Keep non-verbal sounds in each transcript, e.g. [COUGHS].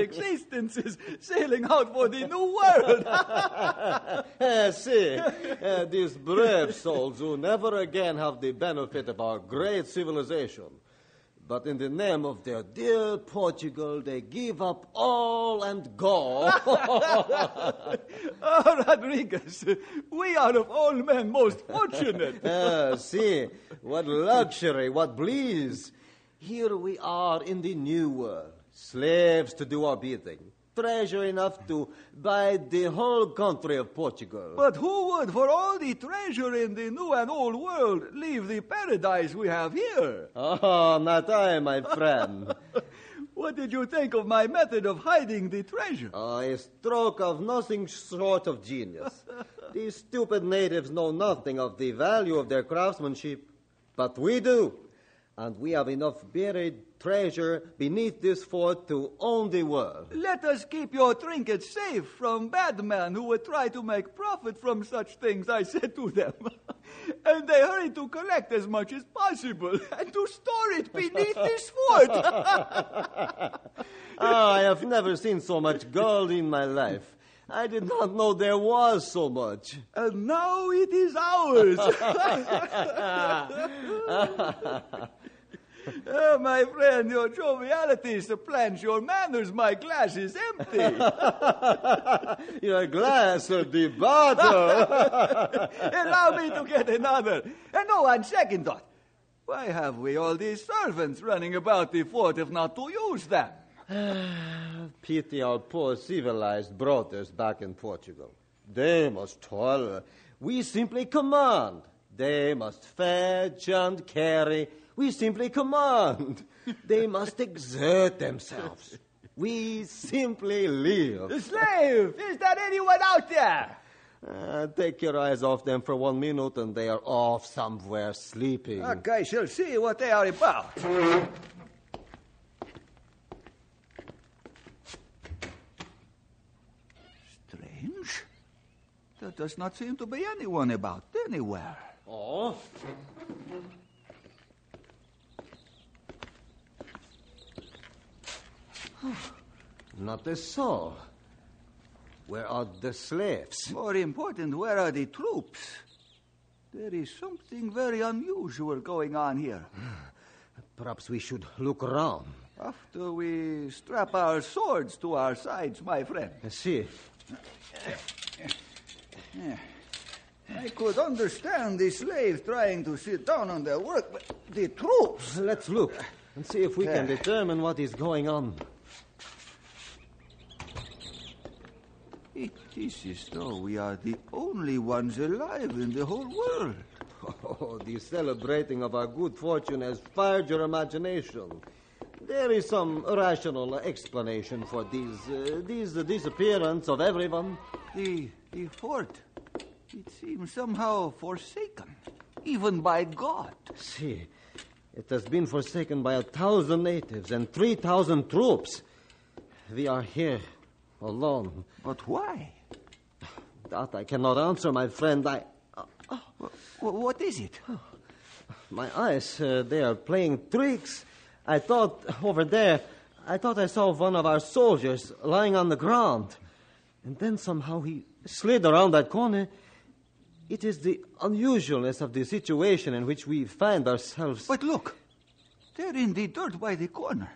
Their very existences sailing out for the new world. [LAUGHS] Eh, see, eh, these brave souls who never again have the benefit of our great civilization. But in the name of their dear Portugal, they give up all and go. [LAUGHS] oh, Rodriguez, we are of all men most fortunate. Ah, [LAUGHS] see, what luxury, what bliss. Here we are in the new world, slaves to do our bidding, treasure enough to buy the whole country of Portugal. But who would, for all the treasure in the new and old world, leave the paradise we have here? Oh, not I, my [LAUGHS] friend. What did you think of my method of hiding the treasure? Oh, a stroke of nothing short of genius. [LAUGHS] These stupid natives know nothing of the value of their craftsmanship, but we do. And we have enough buried treasure beneath this fort to own the world. Let us keep your trinkets safe from bad men who would try to make profit from such things, I said to them. [LAUGHS] and they hurried to collect as much as possible [LAUGHS] and to store it beneath this fort. [LAUGHS] Ah, I have never seen so much gold in my life. I did not know there was so much. Uh, and now it is ours. Oh, [LAUGHS] my friend, your joviality supplants your manners. My glass is empty. [LAUGHS] Your glass of the bottle. [LAUGHS] Allow me to get another. And no, on second thought, why have we all these servants running about the fort if not to use them? [SIGHS] Pity our poor civilized brothers back in Portugal. They must toil. We simply command. They must fetch and carry. We simply command. [LAUGHS] They must exert themselves. We simply live. Slave, is there anyone out there? Uh, take your eyes off them for one minute and they are off somewhere sleeping. I shall see what they are about. Strange. There does not seem to be anyone about anywhere. Oh? [SIGHS] Not a soul. Where are the slaves? More important, where are the troops? There is something very unusual going on here. [SIGHS] Perhaps we should look around. After we strap our swords to our sides, my friend. See, [LAUGHS] I could understand the slaves trying to sit down on their work, but the troops. let's look and see if we can determine what is going on. It is as though we are the only ones alive in the whole world. [LAUGHS] Oh, the celebrating of our good fortune has fired your imagination. There is some rational explanation for these, uh, these uh, disappearance of everyone. The, the fort, it seems somehow forsaken, even by God. See, it has been forsaken by a thousand natives and three thousand troops. We are here alone. But why? That I cannot answer, my friend. I, Wh- what is it? my eyes, uh, they are playing tricks. I thought over there, I thought I saw one of our soldiers lying on the ground. And then somehow he slid around that corner It is the unusualness of the situation in which we find ourselves. But look, there in the dirt by the corner.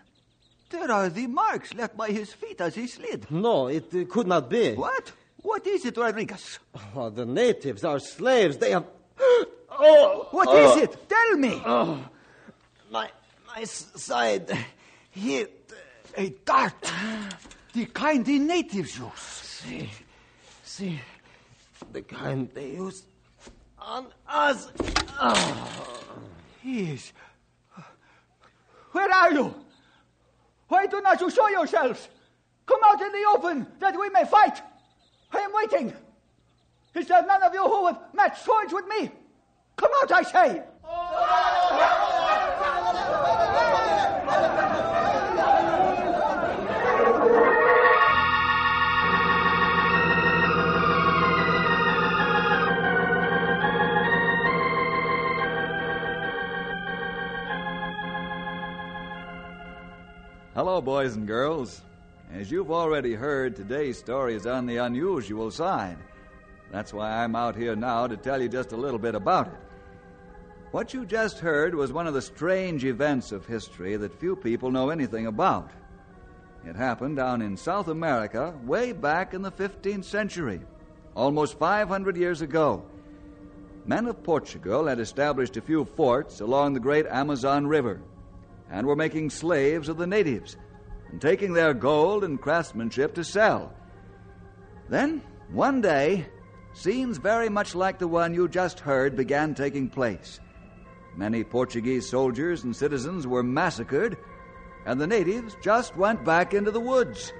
There are the marks left by his feet as he slid. No, it uh, could not be. What? What is it, Rodriguez? Oh, the natives are slaves. They have. [GASPS] Oh, what is it? Tell me. Oh, my my side hit. A dart. The kind the natives use. See, see, the kind they use on us. Yes. Where are you? Why do not you show yourselves? Come out in the open that we may fight. I am waiting. Is there none of you who would match swords with me? Come out, I say. Hello, boys and girls. As you've already heard, today's story is on the unusual side. That's why I'm out here now to tell you just a little bit about it. What you just heard was one of the strange events of history that few people know anything about. It happened down in South America way back in the 15th century, almost 500 years ago. Men of Portugal had established a few forts along the great Amazon River and were making slaves of the natives and taking their gold and craftsmanship to sell. Then, one day, scenes very much like the one you just heard began taking place. Many Portuguese soldiers and citizens were massacred, and the natives just went back into the woods,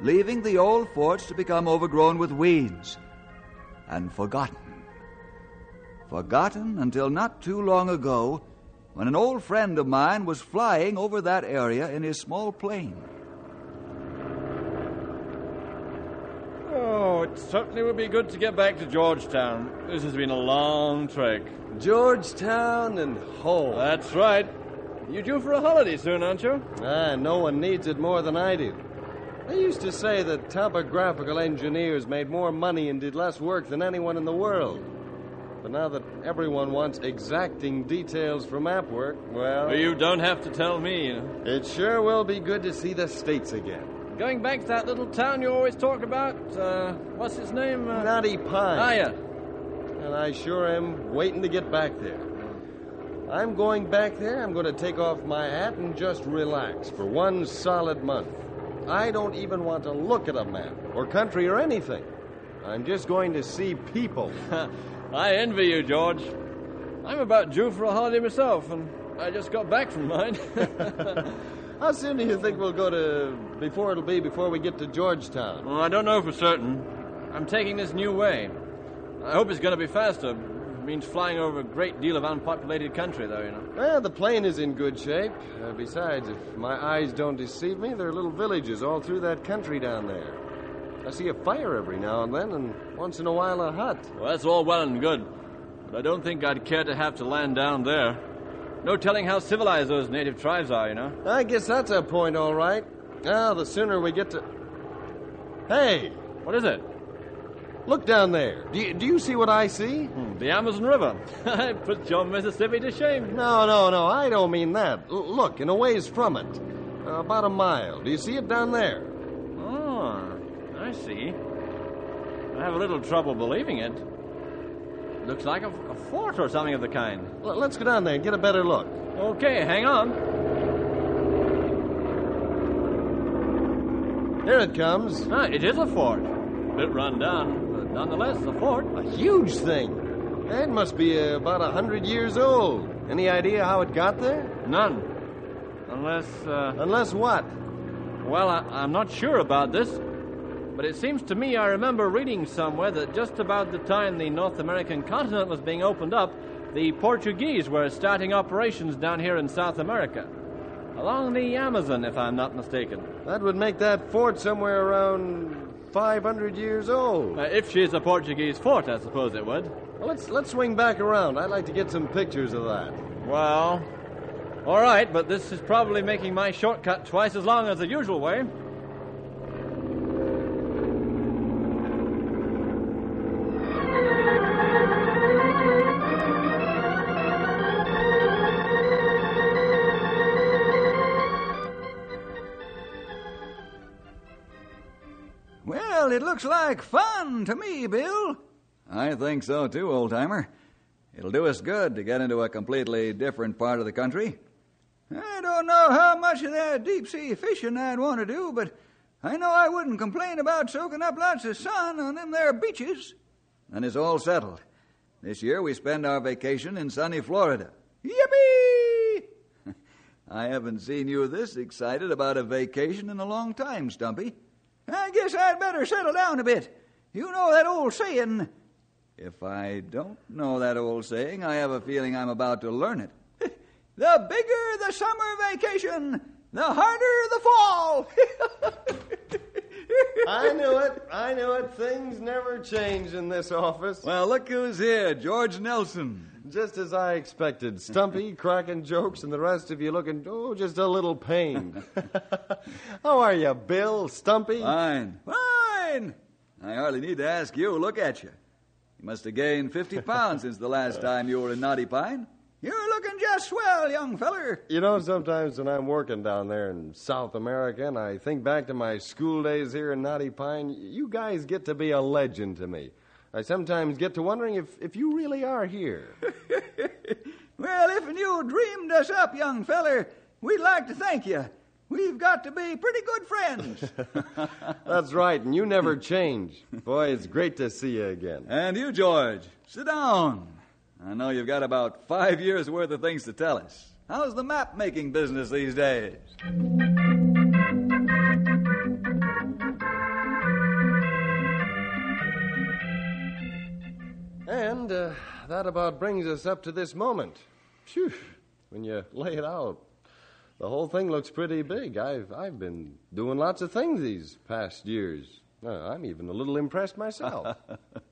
leaving the old forts to become overgrown with weeds and forgotten. Forgotten until not too long ago when an old friend of mine was flying over that area in his small plane. Oh, it certainly would be good to get back to Georgetown. This has been a long trek. Georgetown and home. That's right. You're due for a holiday soon, aren't you? Ah, no one needs it more than I do. They used to say that topographical engineers made more money and did less work than anyone in the world. But now that everyone wants exacting details for map work, well. Well, you don't have to tell me. You know. It sure will be good to see the States again. Going back to that little town you always talk about. Uh, what's its name? Uh, Knotty Pine. ah, yeah. And I sure am waiting to get back there. I'm going back there. I'm going to take off my hat and just relax for one solid month. I don't even want to look at a map or country or anything. I'm just going to see people. [LAUGHS] I envy you, George. I'm about due for a holiday myself, and I just got back from mine. [LAUGHS] How soon do you think we'll go to before it'll be before we get to Georgetown? well, I don't know for certain. I'm taking this new way. I hope it's going to be faster. It means flying over a great deal of unpopulated country, though, you know. Well, the plane is in good shape. Uh, besides, if my eyes don't deceive me, there are little villages all through that country down there. I see a fire every now and then, and once in a while a hut. Well, that's all well and good, but I don't think I'd care to have to land down there. No telling how civilized those native tribes are, you know. I guess that's a point, all right. Now, the sooner we get to. Hey, What is it? look down there. Do you, do you see what I see? Hmm, the Amazon River. [LAUGHS] I put your Mississippi to shame. No, no, no, I don't mean that. L- look, in a ways from it. Uh, about a mile. Do you see it down there? I see. I have a little trouble believing it. Looks like a, a fort or something of the kind. L- let's go down there and get a better look. Okay, hang on. Here it comes. Ah, it is a fort. Bit run down, but nonetheless, a fort. A huge thing. It must be uh, about a hundred years old. Any idea how it got there? None. Unless, uh, Unless what? well, I, I'm not sure about this, but it seems to me I remember reading somewhere that just about the time the North American continent was being opened up, the Portuguese were starting operations down here in South America. Along the Amazon, if I'm not mistaken. That would make that fort somewhere around 500 years old. Uh, if she's a Portuguese fort, I suppose it would. Well, let's let's swing back around. I'd like to get some pictures of that. Well, all right, but this is probably making my shortcut twice as long as the usual way. It looks like fun to me, Bill. I think so too, old timer. It'll do us good to get into a completely different part of the country. I don't know how much of that deep sea fishing I'd want to do, but I know I wouldn't complain about soaking up lots of sun on them there beaches. And it's all settled. This year we spend our vacation in sunny Florida. Yippee! [LAUGHS] I haven't seen you this excited about a vacation in a long time, Stumpy. I guess I'd better settle down a bit. You know that old saying, If I don't know that old saying, I have a feeling I'm about to learn it. [LAUGHS] the bigger the summer vacation, the harder the fall. [LAUGHS] I knew it. I knew it. Things never change in this office. Well, look who's here George Nelson. Just as I expected. Stumpy, [LAUGHS] cracking jokes, and the rest of you looking, oh, just a little pained. [LAUGHS] How are you, Bill? Stumpy? Fine. Fine. I hardly need to ask you. Look at you. You must have gained 50 pounds since the last [LAUGHS] uh. time you were in Knotty Pine. You're looking just swell, young feller. You know, sometimes when I'm working down there in South America and I think back to my school days here in Knotty Pine, you guys get to be a legend to me. I sometimes get to wondering if, if you really are here. [LAUGHS] well, if you dreamed us up, young feller, we'd like to thank you. We've got to be pretty good friends. [LAUGHS] That's right, and you never change. Boy, it's great to see you again. And you, George, sit down. I know you've got about five years' worth of things to tell us. How's the map making business these days? And uh, that about brings us up to this moment. Phew, when you lay it out, the whole thing looks pretty big. I've, I've been doing lots of things these past years. Uh, I'm even a little impressed myself. [LAUGHS]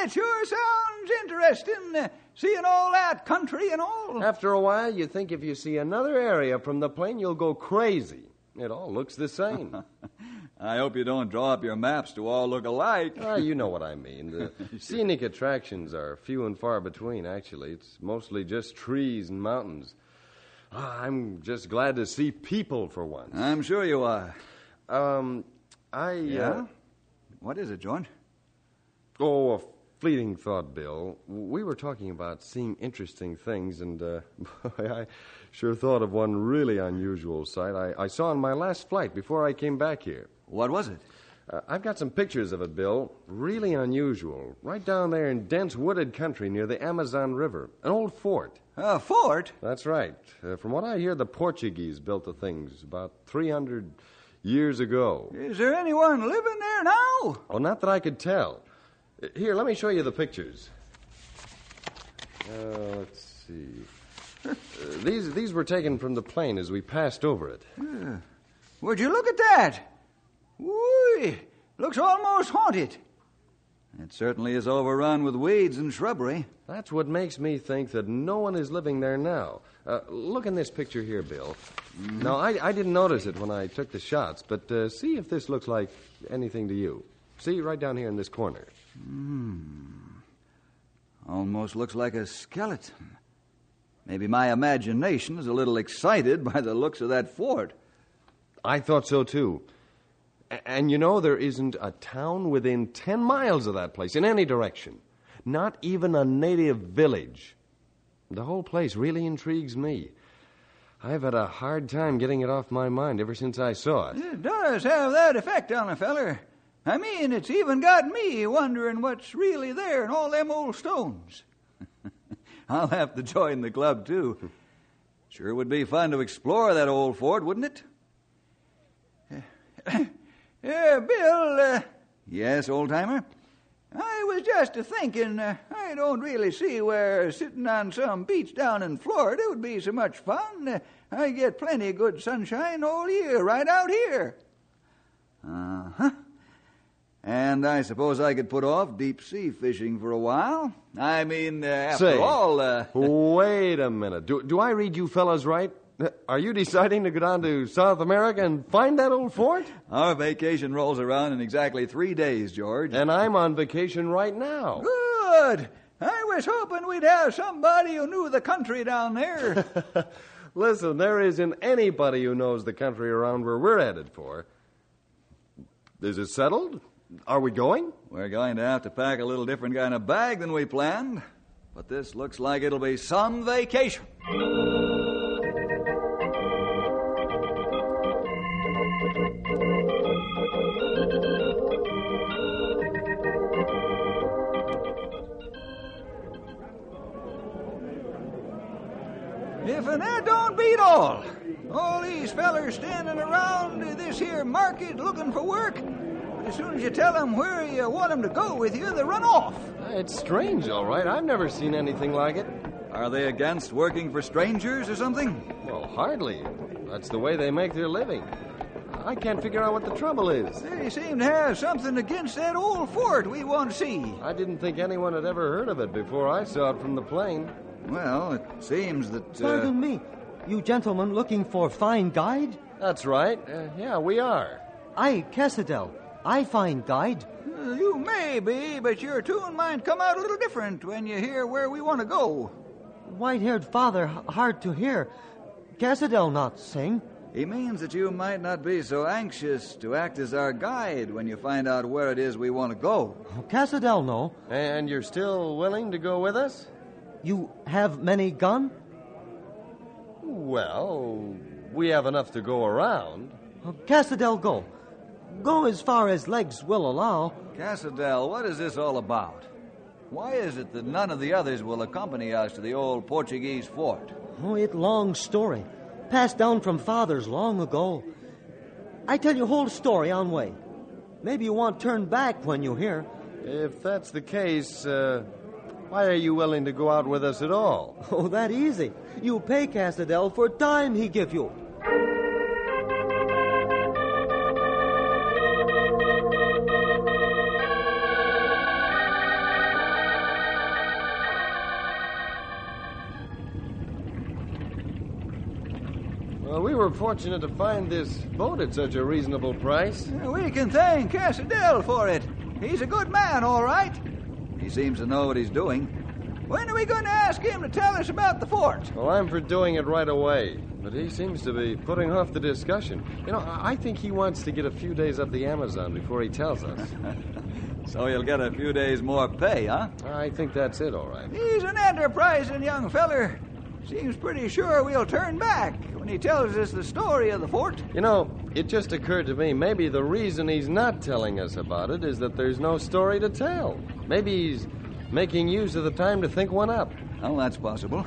well, it sure sounds interesting, uh, seeing all that country and all. After a while, you think if you see another area from the plane, you'll go crazy. It all looks the same. [LAUGHS] I hope you don't draw up your maps to all look alike. Ah, you know what I mean. The [LAUGHS] scenic attractions are few and far between, actually. It's mostly just trees and mountains. Ah, I'm just glad to see people for once. I'm sure you are. Um, I. Yeah? Uh, What is it, George? oh, a fleeting thought, Bill. We were talking about seeing interesting things, and uh, boy, [LAUGHS] I sure thought of one really unusual sight I, I saw on my last flight before I came back here. What was it? Uh, I've got some pictures of it, Bill. Really unusual. Right down there in dense wooded country near the Amazon River. An old fort. A fort? That's right. Uh, from what I hear, the Portuguese built the things about 300 years ago. Is there anyone living there now? Oh, not that I could tell. Here, let me show you the pictures. Uh, let's see. Uh, these, these were taken from the plane as we passed over it. Would you look at that? Whee! Looks almost haunted. It certainly is overrun with weeds and shrubbery. That's what makes me think that no one is living there now. Uh, look in this picture here, Bill. Now, I, I didn't notice it when I took the shots, but uh, see if this looks like anything to you. See, right down here in this corner. Hmm. Almost looks like a skeleton. Maybe my imagination is a little excited [LAUGHS] by the looks of that fort. I thought so, too. And you know, there isn't a town within 10 miles of that place in any direction. Not even a native village. The whole place really intrigues me. I've had a hard time getting it off my mind ever since I saw it. It does have that effect on a feller. I mean, it's even got me wondering what's really there in all them old stones. [LAUGHS] I'll have to join the club, too. Sure would be fun to explore that old fort, wouldn't it? [COUGHS] Yeah, Bill, uh, Yes, old timer? I was just a thinking, uh, I don't really see where sitting on some beach down in Florida would be so much fun. Uh, I get plenty of good sunshine all year right out here. Uh huh. And I suppose I could put off deep sea fishing for a while. I mean, uh, after Say. all, uh, Wait a minute. Do, do I read you fellas right? Are you deciding to go down to South America and find that old fort? our vacation rolls around in exactly three days, George. And I'm on vacation right now. Good. I was hoping we'd have somebody who knew the country down there. [LAUGHS] Listen, there isn't anybody who knows the country around where we're headed for. Is it settled? Are we going? We're going to have to pack a little different kind of bag than we planned, but this looks like it'll be some vacation. If an that don't beat all. All these fellers standing around this here market looking for work. As soon as you tell them where you want them to go with you, they run off. It's strange, all right. I've never seen anything like it. Are they against working for strangers or something? Well, hardly. That's the way they make their living. I can't figure out what the trouble is. They seem to have something against that old fort we want to see. I didn't think anyone had ever heard of it before I saw it from the plane. Well, it seems that. Uh, Pardon me. You gentlemen looking for fine guide? That's right. Uh, yeah, we are. I, Cassadell. I find guide. Uh, you may be, but your tune might come out a little different when you hear where we want to go. White-haired father, hard to hear. Cassadell not sing. He means that you might not be so anxious to act as our guide when you find out where it is we want to go. Cassadell no. And you're still willing to go with us? You have many gun? Well, we have enough to go around. Cassadell go. Go as far as legs will allow. Cassadell, what is this all about? Why is it that none of the others will accompany us to the old Portuguese fort? Oh, it long story. Passed down from fathers long ago. I tell you whole story on way. Maybe you want turn back when you hear. If that's the case, uh, why are you willing to go out with us at all? [LAUGHS] Oh, that easy. You pay Cassadell for time he give you. Fortunate to find this boat at such a reasonable price. We can thank Cassadell for it. He's a good man, all right. He seems to know what he's doing. When are we going to ask him to tell us about the fort? Well, I'm for doing it right away, but he seems to be putting off the discussion. You know, I think he wants to get a few days up the Amazon before he tells us. [LAUGHS] So you'll get a few days more pay, huh? I think that's it, all right. He's an enterprising young feller. Seems pretty sure we'll turn back when he tells us the story of the fort. You know, it just occurred to me maybe the reason he's not telling us about it is that there's no story to tell. Maybe he's making use of the time to think one up. Well, that's possible.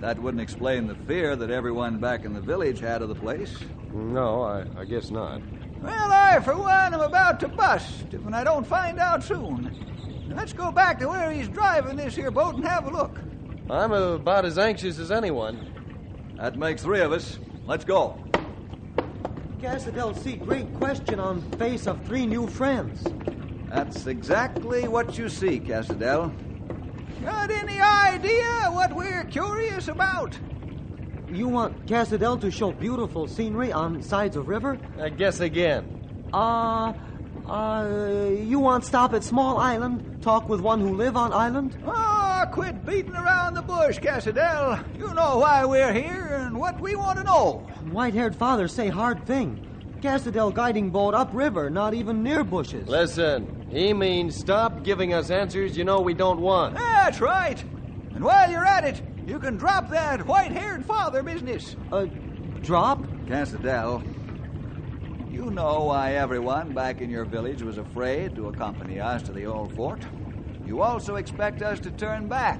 That wouldn't explain the fear that everyone back in the village had of the place. No, I, I guess not. Well, I, for one, am about to bust if I don't find out soon. Let's go back to where he's driving this here boat and have a look. I'm about as anxious as anyone. That makes three of us. Let's go. Cassadell see great question on face of three new friends. That's exactly what you see, Cassadell. Got any idea what we're curious about? You want Cassadell to show beautiful scenery on sides of river? I guess again. Uh, uh, you want stop at small island, talk with one who live on island? Oh, quit beating around the bush, Cassadell. You know why we're here and what we want to know. White-haired father say hard thing. Cassadell guiding boat upriver, not even near bushes. Listen, he means stop giving us answers you know we don't want. That's right. And while you're at it, you can drop that white-haired father business. Uh, drop? Cassadell, you know why everyone back in your village was afraid to accompany us to the old fort. You also expect us to turn back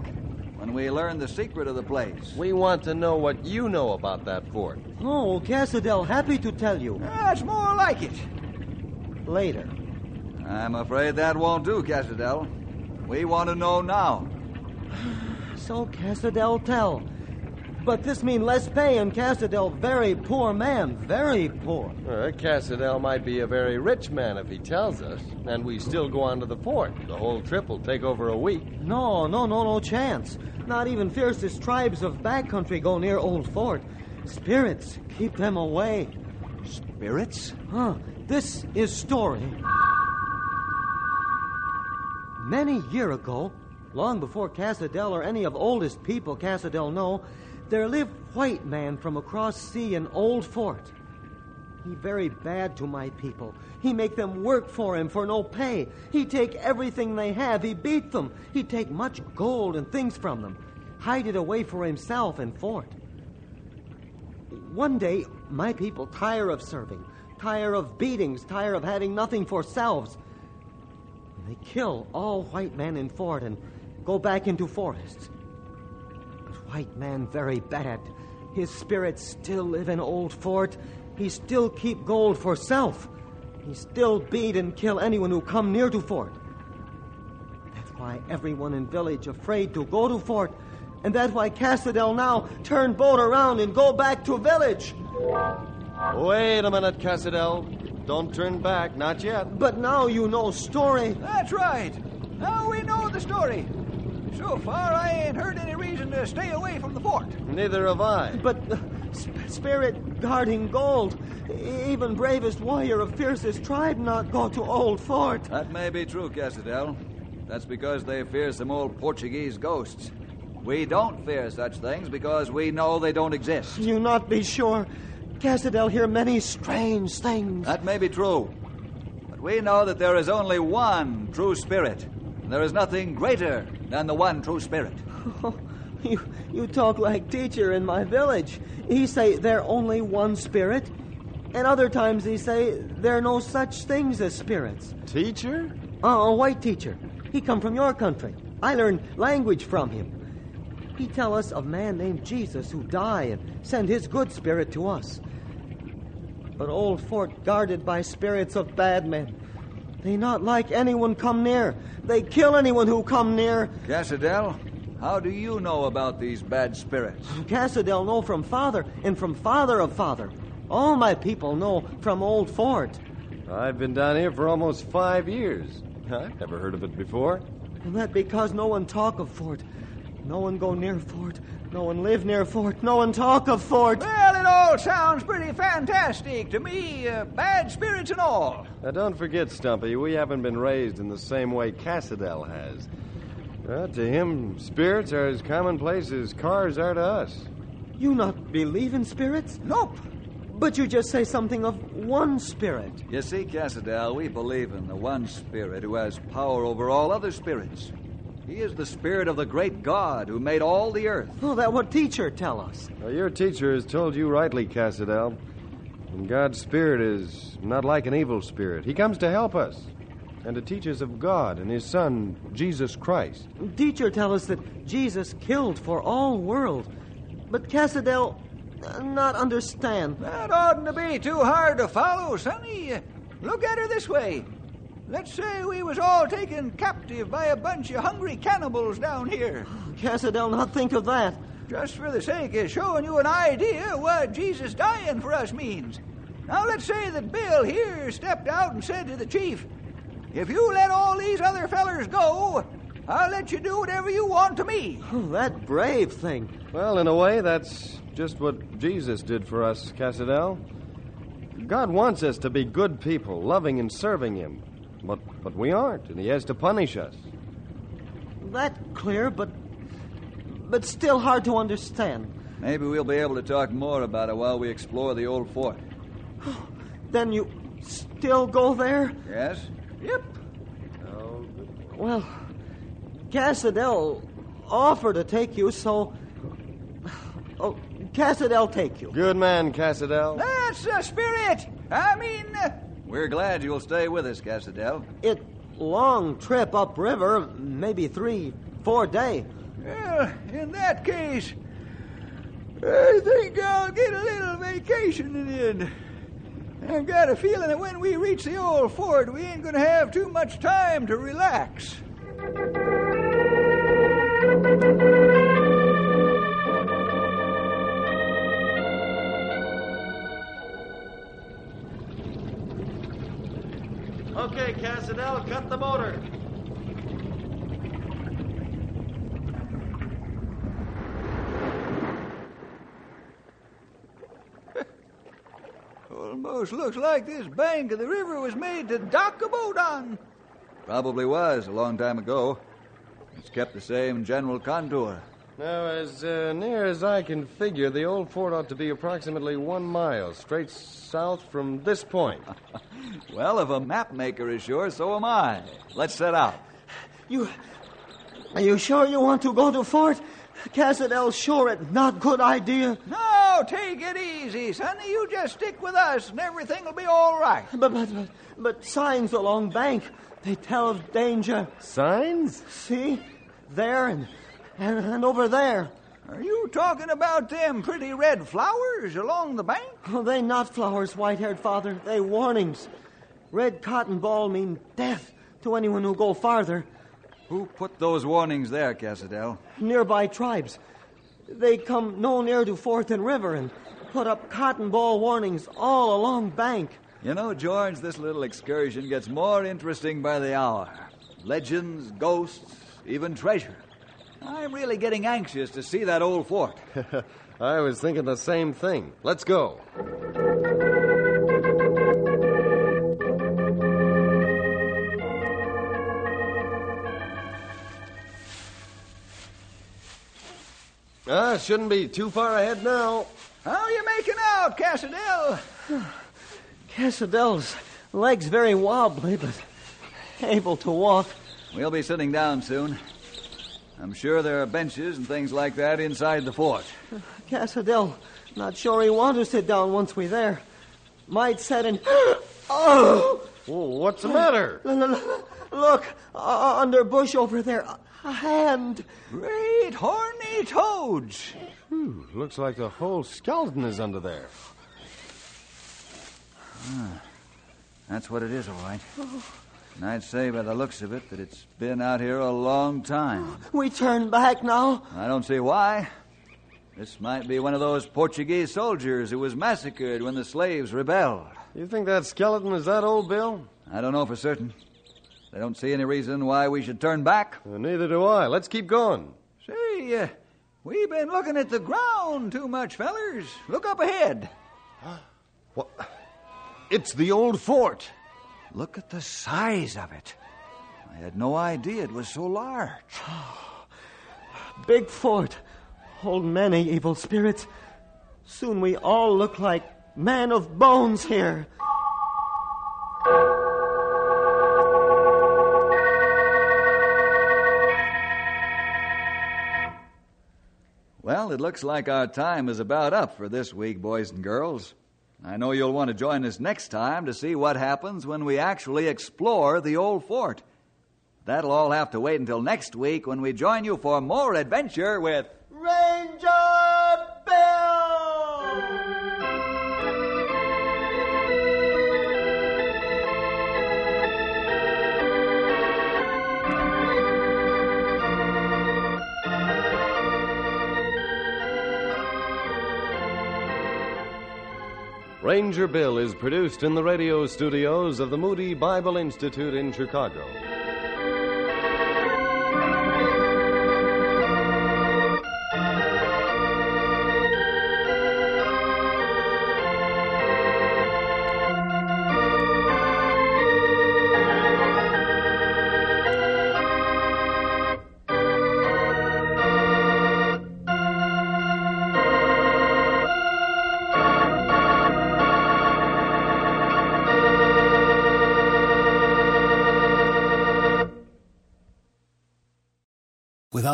when we learn the secret of the place. We want to know what you know about that fort. Oh, Cassadell happy to tell you. That's more like it. Later. I'm afraid that won't do, Cassadell. We want to know now. [SIGHS] So Cassadell tell. But this mean less pay and Cassadell very poor man, very poor. Uh, Cassadell might be a very rich man if he tells us, and we still go on to the fort. The whole trip will take over a week. No, no, no, no chance. Not even fiercest tribes of backcountry go near Old Fort. Spirits, keep them away. Spirits? Huh, this is story. Many year ago, long before Cassadell or any of oldest people Cassadell know, there lived white man from across sea in Old Fort. He very bad to my people. He make them work for him for no pay. He take everything they have. He beat them. He take much gold and things from them. Hide it away for himself in fort. One day, my people tire of serving, tire of beatings, tire of having nothing for selves. They kill all white men in fort and go back into forests. White man very bad. His spirits still live in old fort. He still keep gold for self. He still beat and kill anyone who come near to fort. That's why everyone in village afraid to go to fort. And that's why Cassadell now turn boat around and go back to village. Wait a minute, Cassadell. Don't turn back, not yet. But now you know story. That's right. Now we know the story. So far, I ain't heard any reason to stay away from the fort. Neither have I. But uh, sp- spirit guarding gold. Even bravest warrior of fiercest tribe not go to old fort. That may be true, Cassadell. That's because they fear some old Portuguese ghosts. We don't fear such things because we know they don't exist. You not be sure. Cassadell hear many strange things. That may be true. But we know that there is only one true spirit. And there is nothing greater than the one true spirit. Oh, [LAUGHS] you, you talk like teacher in my village. He say there only one spirit, and other times he say there no such things as spirits. Teacher? Oh, a white teacher. He come from your country. I learned language from him. He tell us of man named Jesus who die and send his good spirit to us. But old fort guarded by spirits of bad men. They not like anyone come near. They kill anyone who come near. Cassadell, how do you know about these bad spirits? Cassadell know from father and from father of father. All my people know from old fort. I've been down here for almost five years. I've never heard of it before. And that because no one talk of fort. No one go near fort. No one live near fort. No one talk of fort. Well, it all sounds pretty fantastic to me, uh, bad spirits and all. Now, don't forget, Stumpy, we haven't been raised in the same way Cassadell has. Uh, to him, spirits are as commonplace as cars are to us. You not believe in spirits? Nope. But you just say something of one spirit. You see, Cassadell, we believe in the one spirit who has power over all other spirits. He is the spirit of the great God who made all the earth. Oh, that what teacher tell us. Well, your teacher has told you rightly, Cassadell. And God's spirit is not like an evil spirit. He comes to help us and to teach us of God and His Son, Jesus Christ. Teacher tell us that Jesus killed for all world. But Cassadell uh, not understand. That oughtn't to be too hard to follow, Sonny. Look at her this way. Let's say we was all taken captive by a bunch of hungry cannibals down here. Cassadell not think of that. Just for the sake of showing you an idea what Jesus dying for us means. Now let's say that Bill here stepped out and said to the chief, If you let all these other fellers go, I'll let you do whatever you want to me. Oh, that brave thing. Well, in a way, that's just what Jesus did for us, Cassadell. God wants us to be good people, loving and serving Him. But, but we aren't, and He has to punish us. That clear, but but still hard to understand. Maybe we'll be able to talk more about it while we explore the old fort. [SIGHS] Then you still go there? Yes? Yep. Well, Cassadell offered to take you, so. [SIGHS] Oh, Cassadell take you. Good man, Cassadell. That's the spirit. I mean, uh, We're glad you'll stay with us, Cassadell. It long trip upriver, maybe three, four day. well, in that case, I think I'll get a little vacation in. I've got a feeling that when we reach the old fort, we ain't gonna have too much time to relax. Okay, Cassadell, cut the motor. [LAUGHS] Almost looks like this bank of the river was made to dock a boat on. Probably was a long time ago. It's kept the same general contour. Now, as uh, near as I can figure, the old fort ought to be approximately one mile straight south from this point. [LAUGHS] Well, if a map maker is sure, so am I. Let's set out. You. Are you sure you want to go to Fort? Cassadell, sure it not a good idea. No, take it easy, sonny. You just stick with us and everything will be all right. But, but, but, but signs along bank, they tell of danger. Signs? See? There and, and, and over there. Are you talking about them pretty red flowers along the bank? Oh, they not flowers, white-haired father. They warnings. Red cotton ball mean death to anyone who go farther. Who put those warnings there, Cassadell? Nearby tribes. They come no near to Fourth and River and put up cotton ball warnings all along bank. You know, George, this little excursion gets more interesting by the hour. Legends, ghosts, even treasure. I'm really getting anxious to see that old fort. [LAUGHS] I was thinking the same thing. Let's go. Ah, shouldn't be too far ahead now. How are you making out, Cassadell? [SIGHS] Cassadell's legs very wobbly, but able to walk. We'll be sitting down soon. I'm sure there are benches and things like that inside the fort. [SIGHS] Cassadell, not sure he want to sit down once we're there. Might set in. [GASPS] oh! Oh, what's the matter? Look, uh, under bush over there, a hand. Great horny toads. Phew, looks like the whole skeleton is under there. That's what it is, all right. And I'd say by the looks of it that it's been out here a long time. We turn back now. I don't see why. This might be one of those Portuguese soldiers who was massacred when the slaves rebelled. You think that skeleton is that old, Bill? I don't know for certain. I don't see any reason why we should turn back. Uh, neither do I. Let's keep going. See, uh, we've been looking at the ground too much, fellers. Look up ahead. What? It's the old fort. Look at the size of it. I had no idea it was so large. [SIGHS] Big fort. Hold many evil spirits. Soon we all look like man of bones here. Well, it looks like our time is about up for this week, boys and girls. I know you'll want to join us next time to see what happens when we actually explore the old fort. That'll all have to wait until next week when we join you for more adventure with Ranger Bill is produced in the radio studios of the Moody Bible Institute in Chicago.